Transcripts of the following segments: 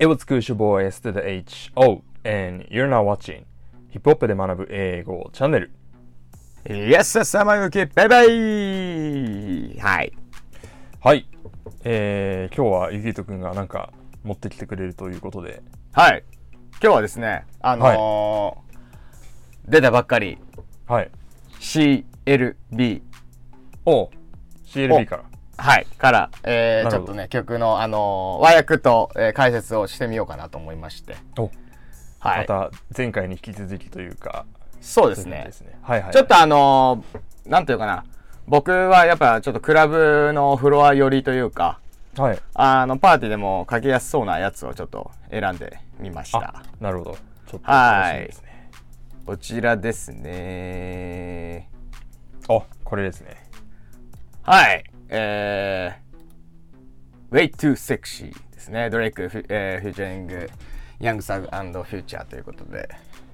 It was cool boy S to the H O and you're now watching ヒップホップで学ぶ英語チャンネル Yes, 様行き、バイバイはい。はい、えー、今日はゆきとくんがなんか持ってきてくれるということで。はい。今日はですね、あのー出たばっかり。はい。CLB、お CLB からはい、から、えーちょっとね、曲の、あのー和訳と、えー解説をしてみようかなと思いまして。おはい。また前回に引き続きというかそうですねすねはいはいちょっとあのーなんていうかな。僕はやっぱちょっとクラブのフロア寄りというか、はいあの、パーティーでも書きやすそうなやつをちょっと選んでみましたあ。なるほどちょっとはい楽しみですねこちらですね。おこれですねはい。えー、Way Too Sexy ですね。ドレイク、フィえー、フューチャリング、ヤングサグフューチャーということで。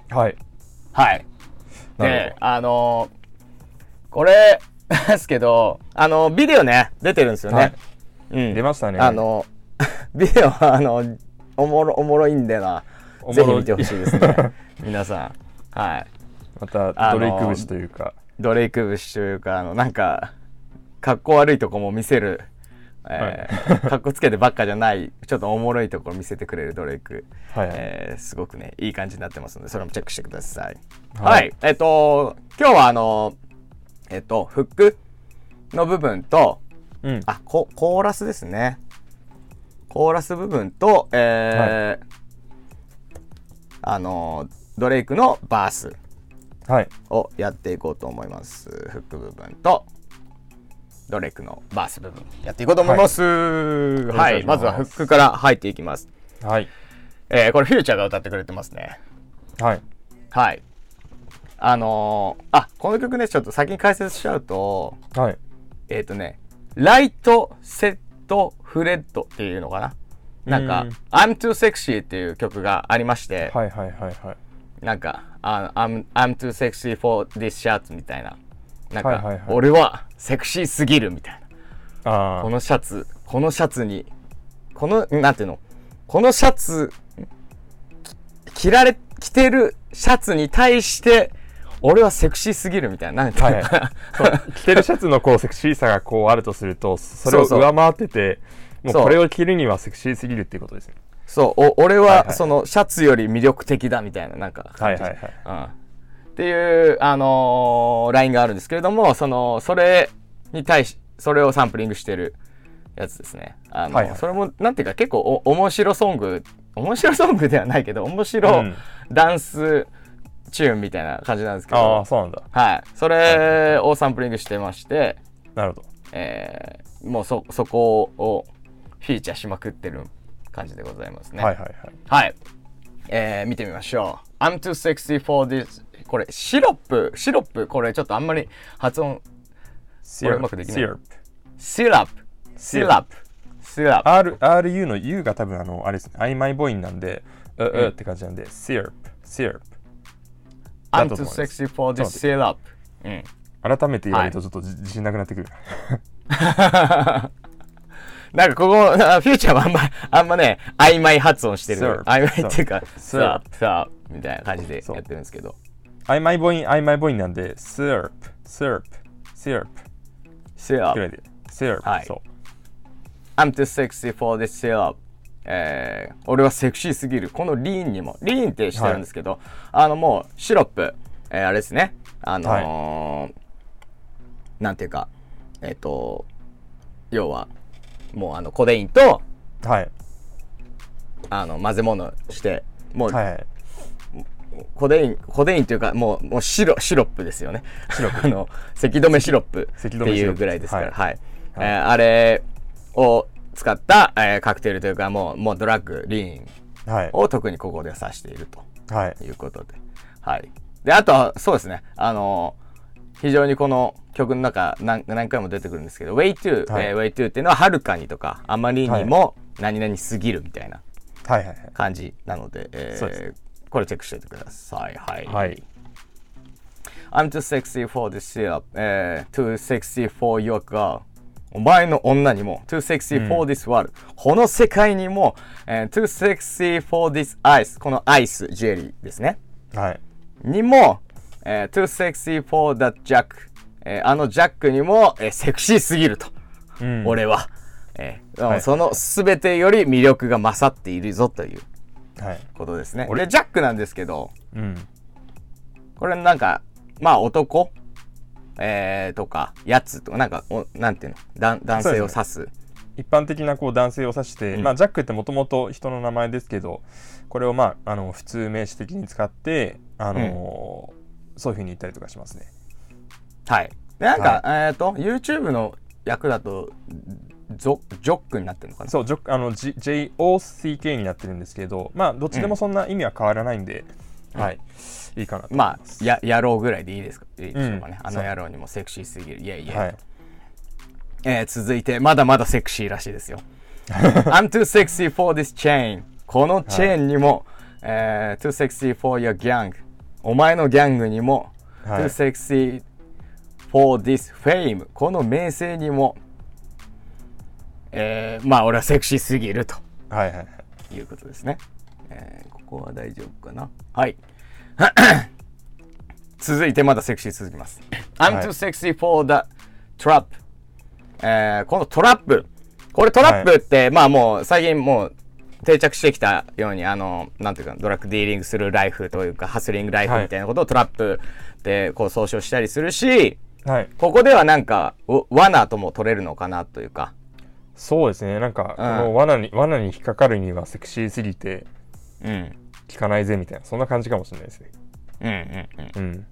はいはい。で、あのーこれ ですけど、あのビデオね、出てるんですよね。はいうん。出ましたねあの、ビデオは、あの、おもろ、おもろいんでな。ぜひ見てほしいですね。皆さん。はい。またドレイク節というか、ドレイク節というか、あの、なんか、格好悪いとこも見せる、えー、格好つけてばっかじゃない、ちょっとおもろいところ見せてくれるドレイク。はいはいえーすごくね、いい感じになってますので、それもチェックしてください。ははいい。えっ、と、今日はあの、えっ、と、フックの部分と、うんあ、ココーラスですね。コーラス部分と、えーあの、ドレイクのバースはいをやっていこうと思います。フック部分と、ドレイクのバース部分やっていこうと思います。はい。いしまずはフックから入っていきます。はいえーこれフューチャーが歌ってくれてますね。はいはい。あのーあ、この曲ね、ちょっと先に解説しちゃうと、はいえっ、とね、ライトセットフレッドっていうのかな？なんかうん、I'm Too Sexy っていう曲がありまして、はいはいはいはいなんか、あ I'm, I'm too sexy for this shirt みたいな。なんか、はいはいはい。俺はセクシーすぎるみたいな。このシャツ、このシャツに、この、なんていうの？このシャツ、き着られ、着てるシャツに対して、俺はセクシーすぎるみたいな。なんていうの？かなそう着てるシャツのこうセクシーさがこうあるとするとそれを上回っててもうこれを着るにはセクシーすぎるっていうことですね。そう、お俺はいははい。そのシャツより魅力的だみたいな、なんか。はいはいはい。うん。っていう、あのーラインがあるんですけれども、その、それに対し、それをサンプリングしてるやつですね。あの、はいはいそれも、なんていうか結構お面白ソング、面白ソングではないけど、面白うんダンスチューンみたいな感じなんですけあど、あそうなんだはい。それをサンプリングしてまして、なるほどえーもうそ、そこをフィーチャーしまくってる感じでございますね。はいはいはいはい。えー、見てみましょう。I'm too sexy for this. これ、シロップ、シロップ、これちょっとあんまり発音、これうまくできない。Syrup シラップ、シラップ、シラップ。R RU の U が多分あのあれですね。曖昧母音なんでううって感じなんで Syrup Syrup I'm だと too 思います。sexy for this ち syrup. うん。改めて言われるとちょっと自自信なくなってくる。なんかここ、あフューチャーはあんま、あんまね、曖昧発音してる。曖昧っていうか、ラップ、シラップ。みたいな感じでやってるんですけど。曖昧母音曖昧母音なんで Syrup Syrup Syrup シラップぐらい。で Syrup はいそう I'm too sexy for this syrup. えー、俺はセクシーすぎる。このリーンにも、リーンってしてるんですけど、あのもう、シロップ、えーあれですね。あのーなんていうか、えっ、と、要は、もうあの、コデインと、はいあの、混ぜ物して、もう、はいはいコデイン、コデインというか、もう、もうシロ、シロップですよね。シロップ。あの、咳止めシロップっていうぐらいですから、はいはい。えーあれを使った、えーカクテルというか、もう、もうドラッグ、リーンはいを特にここでは指しているとはいいうことで。はい。で、あとは、そうですね。あの非常にこの曲の中何何回も出てくるんですけど、way to、はいえー way to っていうのははるかにとか、あまりにも何々すぎるみたいなはいはいはい感じなので、えーそうですこれチェックしておいてください。はい。はい。I'm too sexy for this syrup、uh, too sexy for your girl. お前の女にも too sexy for this world、この世界にも、えー too sexy for this ice. このアイスジェリーですね。はい。にも、えー too sexy for that jack、えーあのジャックにも、えーセクシーすぎると、うん。俺は、えーはい。その全てより魅力が勝っているぞという。はい。ことですね。でジャックなんですけどうん。これなんかまあ男？えー、とかやつ？とかなんかおなんていうの？だ男性を指す？一般的なこう男性を指して、うん。まあ、ジャックってもともと人の名前ですけどこれをまああの普通名詞的に使って、あのーそういうふうに言ったりとかしますね。はい。でなんか、えっ、と YouTube の役だとジョジョックになってるのかな？そうジョあの G- JOCK になってるんですけどまあどっちでもそんな意味は変わらないんで、はい。いいかなま。あや野郎ぐらいでいいですか？いいでしょうかね、うん。あの野郎にもセクシーすぎる。いやいや、はい。えー続いてまだまだセクシーらしいですよ。I'm too sexy for this chain このチェーンにも、えー too sexy for your gang お前のギャングにも、はい。too sexy for this fame この名声にもえーまあ俺はセクシーすぎると。はいはいはい。いうことですね、えーここは大丈夫かな。はい。続いてまだセクシー続きます、I'm はい。Too sexy for the trap、えーこのトラップ。これトラップって、まあもう最近もう定着してきたようにあのなんていうかドラッグディーリングするライフというかハスリングライフみたいなことをトラップでこう総称したりするしはい、ここではなんかわ罠とも取れるのかなというかそうですね。なんかこの罠に罠に引っかかるにはセクシーすぎてうん。効かないぜみたいなそんな感じかもしれないですね。うんうんうん。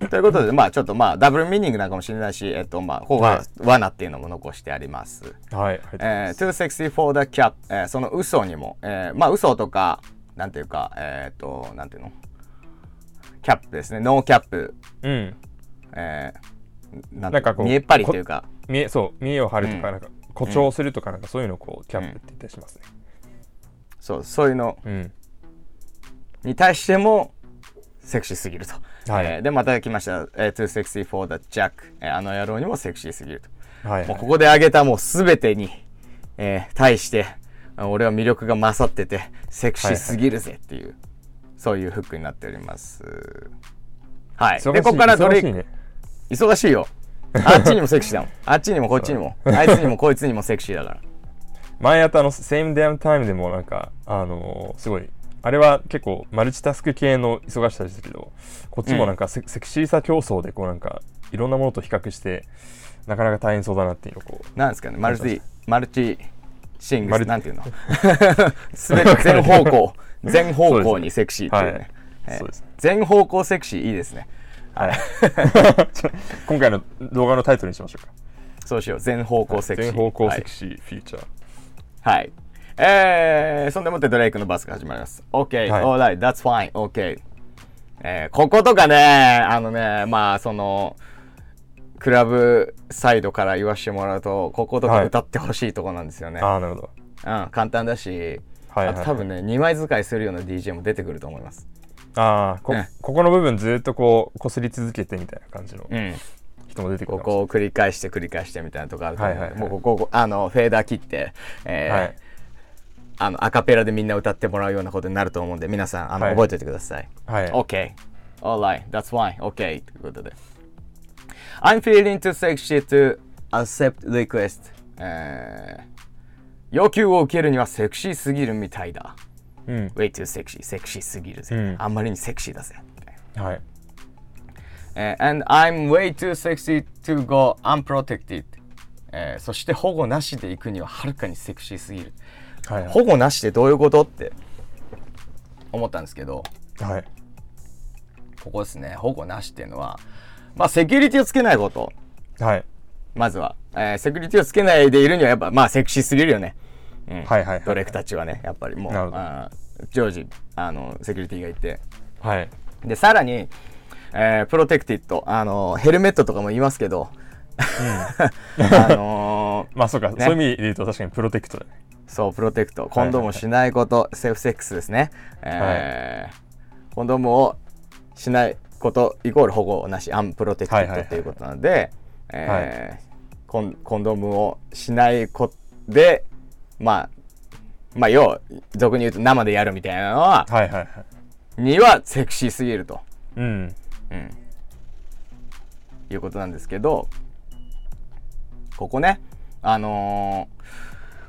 うん。ということで、まあちょっとまあダブルミーニングなのかもしれないし、えっとまあ、ここは罠っていうのも残してあります。はい、えー、too sexy for the cap、えーその嘘にも、えーまあ嘘とか、なんていうか、えっ、と、なんていうの？キャップですね。ノーキャップ、うん。えー、なんなんかこう見えっ張りというか、見えそう見栄を張るとか,、うん。なんか誇張するとかなんかそういうのをこうキャップって言ったりしますね。そう、そういうのうんに対しても、セクシーすぎると。はいえーで、また来ました。えー、too sexy for the jack、えーあの野郎にもセクシーすぎると。はい、もうここで挙げたもうすべてに、えー対して、あ俺は魅力が勝ってて、セクシーすぎるぜっていう、そういうフックになっております。はい。で、ここからド忙しいね。忙しいよ。あっちにもセクシーだもん。あっちにもこっちにも。あいつにもこいつにもセクシーだから。前やったあの Same Damn Time でもなんかあのーすごいあれは結構マルチタスク系の忙しさでしたけどこっちもなんかセ,、セクシーさ競争でこうなんかいろんなものと比較してなかなか大変そうだなっていうのをこうなんですかね、マルチ、マルチシングス、なんていうの？すべて全方向、全方向にセクシーっていうね。はいえーそうですね全方向セクシーいいですね。はい 今回の動画のタイトルにしましょうかそうしよう。全方向セクシー。全方向はいセクシーフューチャーはい。えー、そんでもってドレイクのバスが始まります。OK, はい alright, that's fine, OK. えー、こことかね、あのね、まあ、その、クラブサイドから言わしてもらうと、こことかはい歌ってほしいとこなんですよね。ああなるほどうん、簡単だし、はいはいはいあと多分ね、2枚使いするような DJ も出てくると思います。ああこ,、ねここの部分ずっとこうこすり続けてみたいな感じのうん。人も出てくるこかもしれこを繰り返して繰り返してみたいなとこあるとはいはいはいもうここ、あの、フェーダー切って、えーはいあの、アカペラでみんな歌ってもらうようなことになると思うんで、皆さん、あの、はい覚えておいてください。はい OK. Alright, that's fine. OK. ということで。I'm feeling too sexy to accept request. えー要求を受けるにはセクシーすぎるみたいだ。うん way too sexy. セクシーすぎるぜ。うんあんまりにセクシーだぜ。みたいなはいえー and I'm way too sexy to go unprotected. えーそして保護なしで行くにははるかにセクシーすぎる。はいはい保護なしってどういうことって思ったんですけど、はいここですね、保護なしっていうのは、まあセキュリティをつけないこと。はいまずは、えーセキュリティをつけないでいるにはやっぱまあセクシーすぎるよね。うん。はいはいはい。ドレイクたちはね、やっぱりもう、常時、あの、セキュリティがいて。はい。で、さらに、えープロテクティッド、あの、ヘルメットとかも言いますけど、あのー まあそうか、ね。そういう意味で言うと確かにプロテクトだね。そう、プロテクト。コンドームをしないこと、セーフセックスですね。えーコンドームをしないこと、イコール保護なし、 unprotected っていうことなので、えーコンコンドームをしない子でまあまあ要は俗に言うと生でやるみたいなのははいはいはい。にはセクシーすぎると、うん。うん、いうことなんですけどここねあのー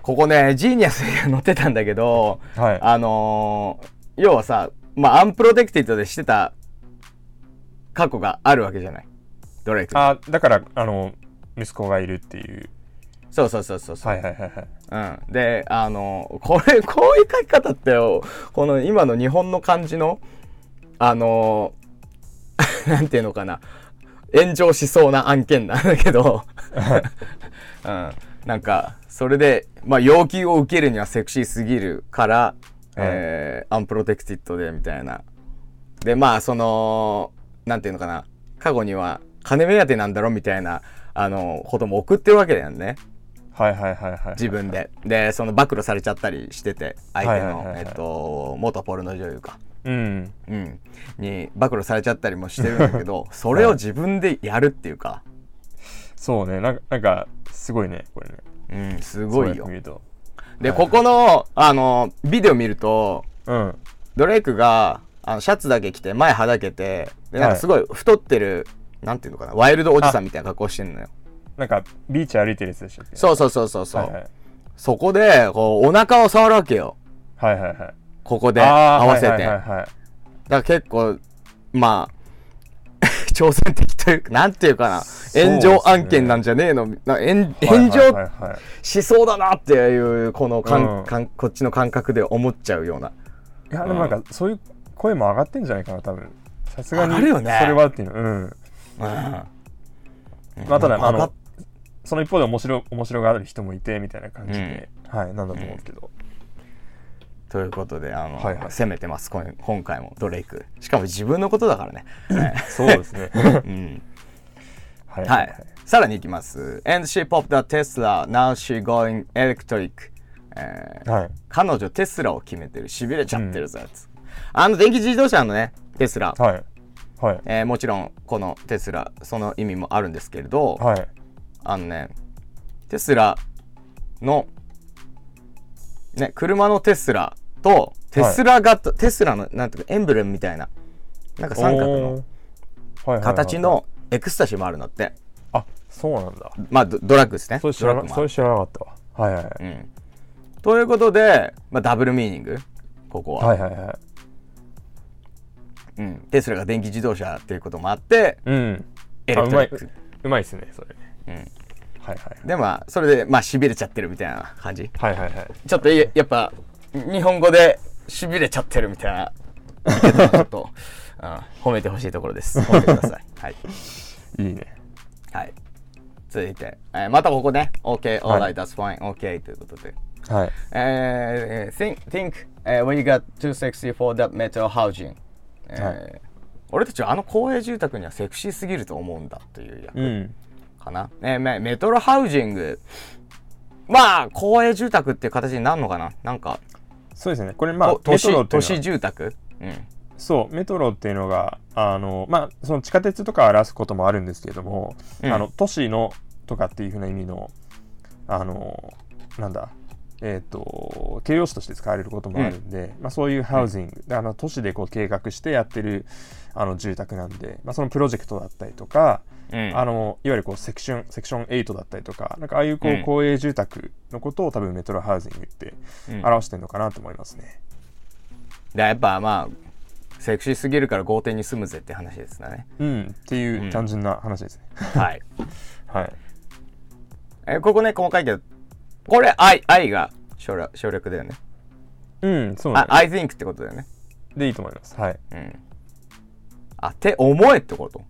ここね Genius に載ってたんだけどはい。あのー要はさまあ unprotected でしてた過去があるわけじゃない。ドレイクに。あだからあの息子がいるっていうそうそうそうそうそう、はいはいはいはい。うん、であのこれ こういう書き方ってよこの今の日本の感じのあの なんていうのかな。炎上しそうな案件なんだけど、うん、なんかそれで、まあ、要求を受けるにはセクシーすぎるから、えー unprotected でみたいな。でまあそのなんていうのかな。過去には金目当てなんだろみたいなあのことも送ってるわけだよねはいはいはいはい自分で。でその暴露されちゃったりしてて相手のはいはいはいはい。えっと元ポルノ女優か。うん。うん。に暴露されちゃったりもしてるんだけど それを自分でやるっていうか。そうね。なんかなんかすごいねこれね。うんすごいよ。そうやって見ると。でここのあのビデオ見るとうん。ドレイクがあのシャツだけ着て前はだけてでなんかすごい太ってる、なんていうのかなワイルドおじさんみたいな格好してんのよなんかビーチ歩いてるやつでしたっけ？そうそうそうそうそう、はいはい。そこでこうお腹を触るわけよ。はいはいはい。ここで合わせて、はいはいだから結構まあ 挑戦的というかなんていうかな。炎上案件なんじゃねえの？な炎炎上しそうだなっていうこのかん、うん。かんこっちの感覚で思っちゃうような。いやでもなんかそういう声も上がってんじゃないかな多分。さすがにそれはっていう。のうん。うん。まあただあのその一方で面白面白がる人もいてみたいな感じで、はいなんだと思うんですけど、ということであの、はいはい。攻めてます。今回もドレイク。しかも自分のことだからね、そうですね。うん、はい。はい。さらにいきます。And she popped a Tesla, now she going electric. えーはい。彼女テスラを決めてる。痺れちゃってるぞやつ。あの電気自動車のね、テスラ。はい。はい。えーもちろんこのテスラ、その意味もあるんですけれど、はいあのね、テスラの、ね、車のテスラと、テスラ型、テスラの、なんていうか、エンブレムみたいな、なんか三角の形のエクスタシーもあるんだって。あそうなんだ。まあ、ドドラッグですね。それ知らなそれ知らなかったわ。はいはいはい。うん。ということで、まあ、ダブルミーニング、ここは。はいはいはい。うん、テスラが電気自動車っていうこともあって、うん。エレクトリック。うまいっすねそれうん、はいはいで、まあ、それで、まあ、しびれちゃってるみたいな。感じ。はいはいはい。ちょっとややっぱ、日本語でしびれちゃってるみたいな、ちょっと、うん、褒めてほしいところです。褒めてください。はい。いい。ねはい。続いて、えーまたここね、OK, はい。Alright, that's fine, OK ということで。はい。えー think, think、uh, we got too sexy for that metal housing、えーはい。俺たちはあの公営住宅にはセクシーすぎると思うんだという役。うんかな、ねメメトロハウジング。まあ公営住宅っていう形になるのかな？なんか、そうですね。これまあと都市都市住宅？うん。そうメトロっていうのがあのまあその地下鉄とかを表すこともあるんですけれども、うん。あの都市のとかっていうふうな意味のあのなんだえっ、と形容詞として使われることもあるんで、まあ、そういうハウジング、であの都市でこう計画してやってるあの住宅なんで、まあ、そのプロジェクトだったりとか、うん。あのいわゆるこうセクションセクション8だったりとかなんかああいうこう、うん。公営住宅のことを多分メトロハウジングってうん。表してるのかなと思いますね。でやっぱまあセクシーすぎるから豪邸に住むぜって話ですね。うん、っていう単純な話ですね。はい。はい。えーここね細かいけどこれ愛愛が省略省略だよねうん、そうねあ。I think ってことだよねでいいと思います。はい。うん。あ、って思えってこと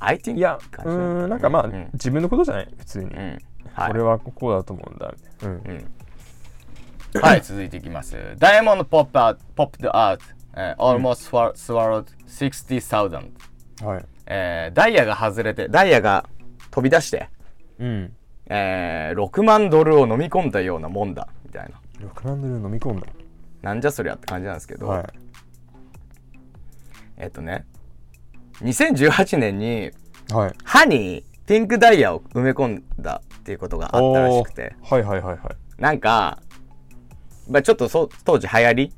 ?I think? いや、うん、なんかまあ、うん自分のことじゃない、普通に。うん。はい。これはこうだと思うんだ。うん。うん。はい、続いていきます。ダイヤモンドポップアウト、ポップドアウト、えー almost swallowed 60,000。はい。えーダイヤが外れて、ダイヤが飛び出して、うん。えー6万ドルを飲み込んだようなもんだ、みたいな。6万ドル飲み込んだ？なんじゃそりゃって感じなんですけど、はい。えっとね、2018年に、はい。ハニーっピンクダイヤを埋め込んだっていうことがあったらしくてはいはいはいはいなんか、まあ、ちょっとそ当時流行り？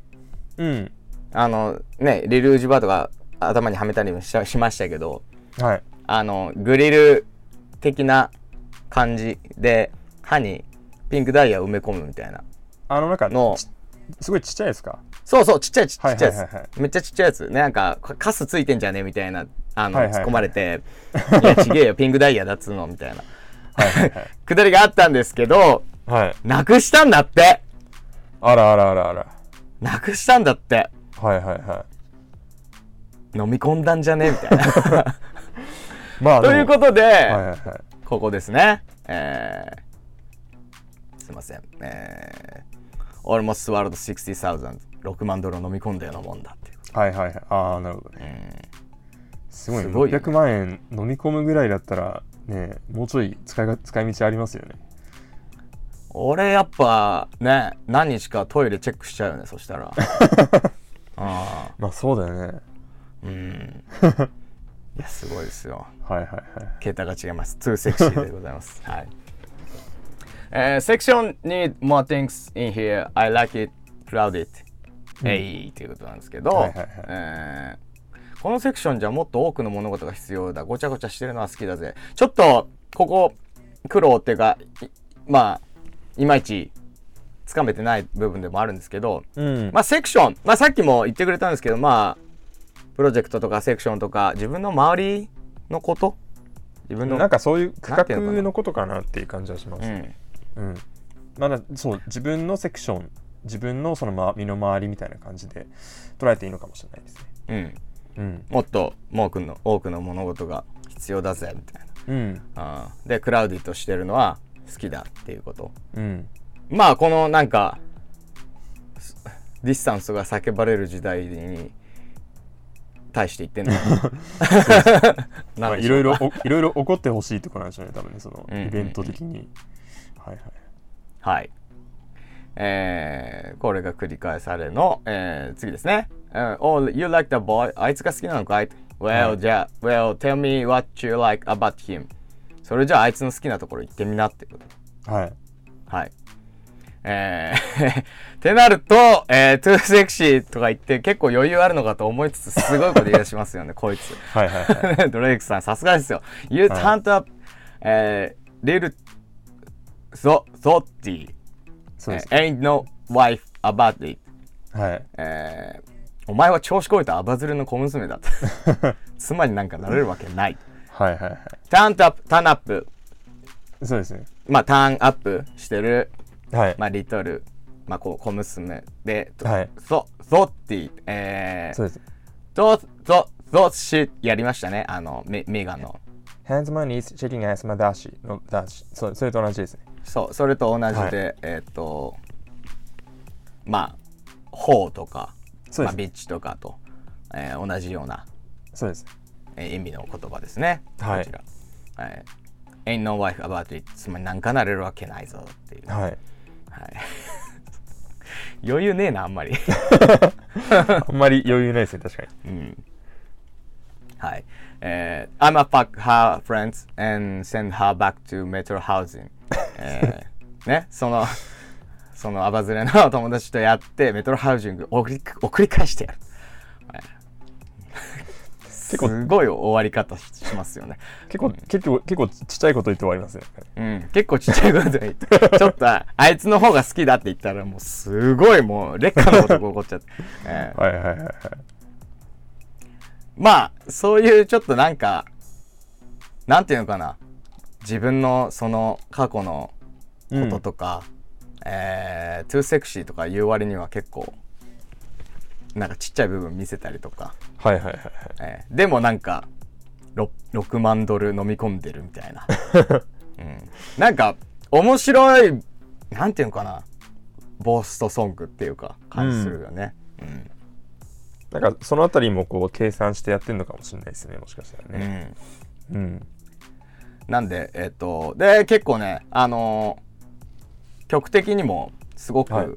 うんあのねリルージュバーとか頭にはめたりもししましたけどはいあのグリル的な感じで歯にピンクダイヤを埋め込むみたいな。あのなんかの。ちすごいちっちゃいですか？そうそうちっちゃいちちっちゃいやつ、めっちゃちっちゃいやつ。ねなんかこカスついてんじゃねみたいなあの、突っ込まれて「いやちげえよピンクダイヤだっつうの」みたいな。くだりがあったんですけどはい。なくしたんだって。あらあらあらあら。なくしたんだって。はいはいは飲み込んだんじゃねみたいな。い まあ というとことで、はいはいはいここですね。えー、すいません。えー、almost swallowed 60,000 6万ドルを飲み込んだようなもんだっていうはいはいはい。ああなるほどね。すごいね。すごいよね。600万円飲み込むぐらいだったらねもうちょい使いが使い道ありますよね。俺やっぱね何日かトイレチェックしちゃうよねそしたら。あ まあそうだよね。ーうん いやすごいですよはいはいはい桁が違います。2セクシーでございます。はい。えー、section need more things in here. I like it crowded. えいということなんですけど、はいはいはいえーこのセクションじゃもっと多くの物事が必要だ。ごちゃごちゃしてるのは好きだぜ。ちょっと、ここ、苦労っていうか、いまあ、いまいち、つかめてない部分でもあるんですけど、うんまあ、セクション、まあ、さっきも言ってくれたんですけど、まあ、プロジェクトとかセクションとか、自分の周りのこと？自分の、なんかそういう区画のことかなっていう感じはします。うねん、うん。まだそう自分のセクション自分のそのま身の回りみたいな感じで捉えていいのかもしれないですね。うん、うん。もっと多くの多くの物事が必要だぜみたいうん。なあー。で crowdy としてるのは好きだっていうこと。うん。まあこのなんかすディスタンスが叫ばれる時代に対して言ってんのまあいろいろおいろいろ起こってほしいってことなんでしょうね多分ねそのうんうんうんイベント的にはいはいはい。えー、これが繰り返されの、えー、次ですね。Uh, oh, you like the boy? あいつが好きなのかい ?Well,、はいじゃあ、Well, tell me what you like about him. それじゃああいつの好きなところ言ってみなってこと。はいはい。えー、ってなると、えー、too sexy とか言って結構余裕あるのかと思いつつすごいこと言い出しますよね、こいつ。はいはいはい ドレイクさん、さすがですよ。You はい turned up, えー、little, so, です ain't no wife about it. はいえーお前は調子こいたアバズレの小娘だと。妻になんかなれるわけない。はいはいはいターンアップ、ターンアップ。そうですねまあ、ターンアップしてる、はいまあ、リトル、まあ、こう小娘で、はいそ、ゾッティ、えー、そうですゾ、ゾ、ゾシやりましたね。あの、メメガンの。Hands my knees shaking ass my dashi のダッシュそうそれと同じですねそう、それと同じで、はいえーっと、まあ、ホーとか、まあ、そうですビッチとかと、えー同じような、そうですえー意味の言葉ですね。はいこちら。はい。Ain't no wife about it. つまりなんかなれるわけないぞっていう。はい。はい余裕ねえな、あんまり。あんまり余裕ないですね確かにうん。はい。えー、I'm a fuck her friends and send her back to metro housing. えー、ね、その、そのアバズレの友達とやって、メトロハウジング送り送り返してやる。結構すごい。終わり方ししますよね。結構結構結構ちっちゃいこと言って終わりますねうん、結構ちっちゃいこと言って、ちょっとあいつの方が好きだって言ったらもうすごいもう劣化のことが起こっちゃって。えーはいはいはいはい。まあ、そういうちょっとなんか、なんていうのかな。自分のその過去のこととか、えー、 too sexy とか言う割には結構、なんかちっちゃい部分見せたりとか、はいはいはいはい。えーでもなんか 6, 6万ドル飲み込んでるみたいな、うん、なんか面白いなんていうのかな。 boast song っていうか感じするよね、うん。なんかそのあたりもこう計算してやってんのかもしれないですねもしかしたらうん。ねうん。なんでえっ、とで結構ねあのー曲的にもすごく、はい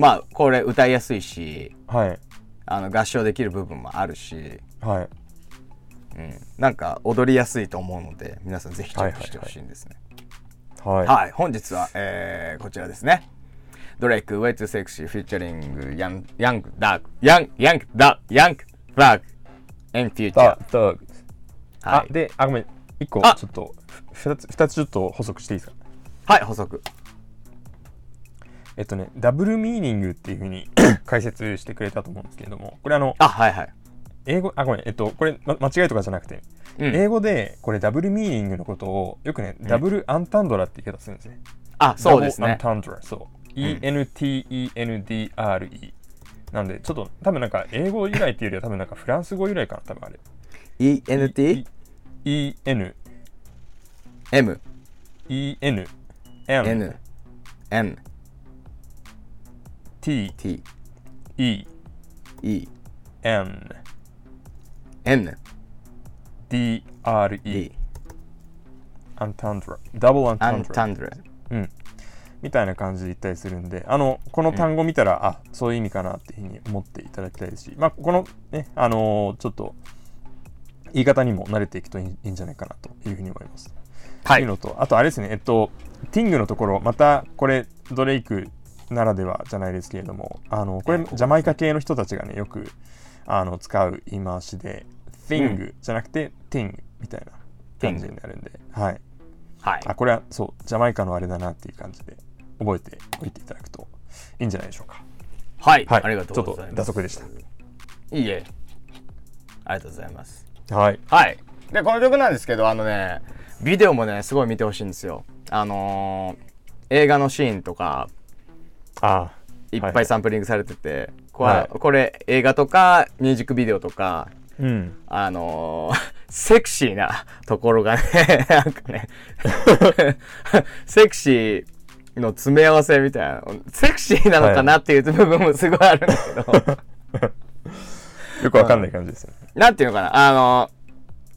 まあこれ歌いやすいしはい。あの合唱できる部分もあるしはい。うん、なんか踊りやすいと思うので皆さんぜひチェックしてほしいんですね。はい。はい、本日は、えー、こちらですね。ドレイク Way to Sexy フューチャリングヤンヤングダークヤンヤングダヤングダーク and future. だ、だ、はあ、い、で、あ、ごめん。一個、あ。ちょっと、ふ二つ、二つちょっと補足していいですか？はい、補足えっとね、ダブルミーニングっていうふうに 解説してくれたと思うんですけれども、これあの、あはいはい、英語、あ、ごめん、えっと、これ、ま、間違いとかじゃなくて、うん。英語で、これダブルミーニングのことを、よくね、ダブルアンタンドラって言い方するんですね。あそうですダブルアンねタンドラ、そう。E-N-T-E-N-D-R-E。なんで、ちょっと、多分なんか、英語由来っていうよりは、多分なんか、フランス語由来かな、多分あれ。ENT E-N、M E-N、N N、N T、T E、E N、N D、R、E D。アンタンドラ。ダブルアンタアンンドラ。タンドラうん。みたいな感じで言ったりするんで、あの、この単語見たら、あ、そういう意味かなっていうふうに思っていただきたいですし、まあ、このね、あのーちょっと、言い方にも慣れていくといいいいんじゃないかなというふうに思います。はっていうのと、あとあれですね、えっと、ティングのところ、またこれ、ドレイクならではじゃないですけれども、あの、これ、ジャマイカ系の人たちがね、よく、あの、使う言い回しで、thing じゃなくて、ting みたいな感じになるんで、はい。はいあ、これは、そう、ジャマイカのあれだなっていう感じで、覚えておいていただくといいんじゃないでしょうか。はい、はい。ありがとうございますちょっと、打足でした。いいえありがとうございますはい。はいでこの曲なんですけどあのねビデオもねすごい見てほしいんですよあのー映画のシーンとかあいっはいはい。ぱいサンプリングされてて、これはい。これ映画とかミュージックビデオとかうん。あのー セクシーなところがね なんかね。セクシーの詰め合わせみたいなセクシーなのかなっていう部分もすごいあるんだけど、よくわかんない感じですよね。なんていうのかな。あの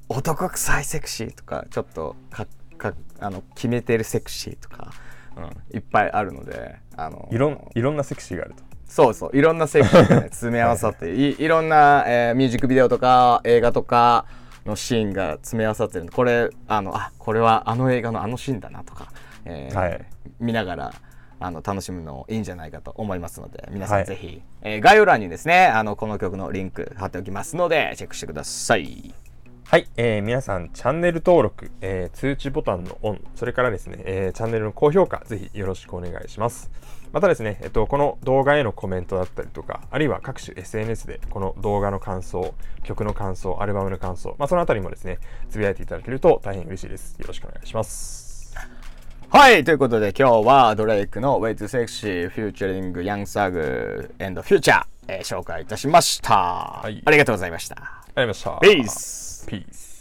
男臭いセクシーとかちょっとかかあの決めてるセクシーとか、うん、いっぱいあるのであのいろん、いろんなセクシーがあると。そうそういろんなセクシーが、ね、詰め合わさっていいろんな、えーミュージックビデオとか映画とかのシーンが詰め合わさってるこれあのあこれはあの映画のあのシーンだなとか、えーはい見ながらあの楽しむのいいんじゃないかと思いますので皆さはいんぜひ、えー概要欄にですねあのこの曲のリンク貼っておきますのでチェックしてください。はい、えー皆さん、チャンネル登録、えー通知ボタンのオン、それからですね、えーチャンネルの高評価、ぜひよろしくお願いします。またですね、えっと、この動画へのコメントだったりとか、あるいは各種 SNS でこの動画の感想、曲の感想、アルバムの感想、まあ、そのあたりもですね、つぶやいていただけると大変嬉しいです。よろしくお願いします。はい、ということで今日はドレイクの Way to Sexy Featuring Young Thug and Future、えー紹介いたしました、いありがとうございました。ありがとうございました。Peace! Peace.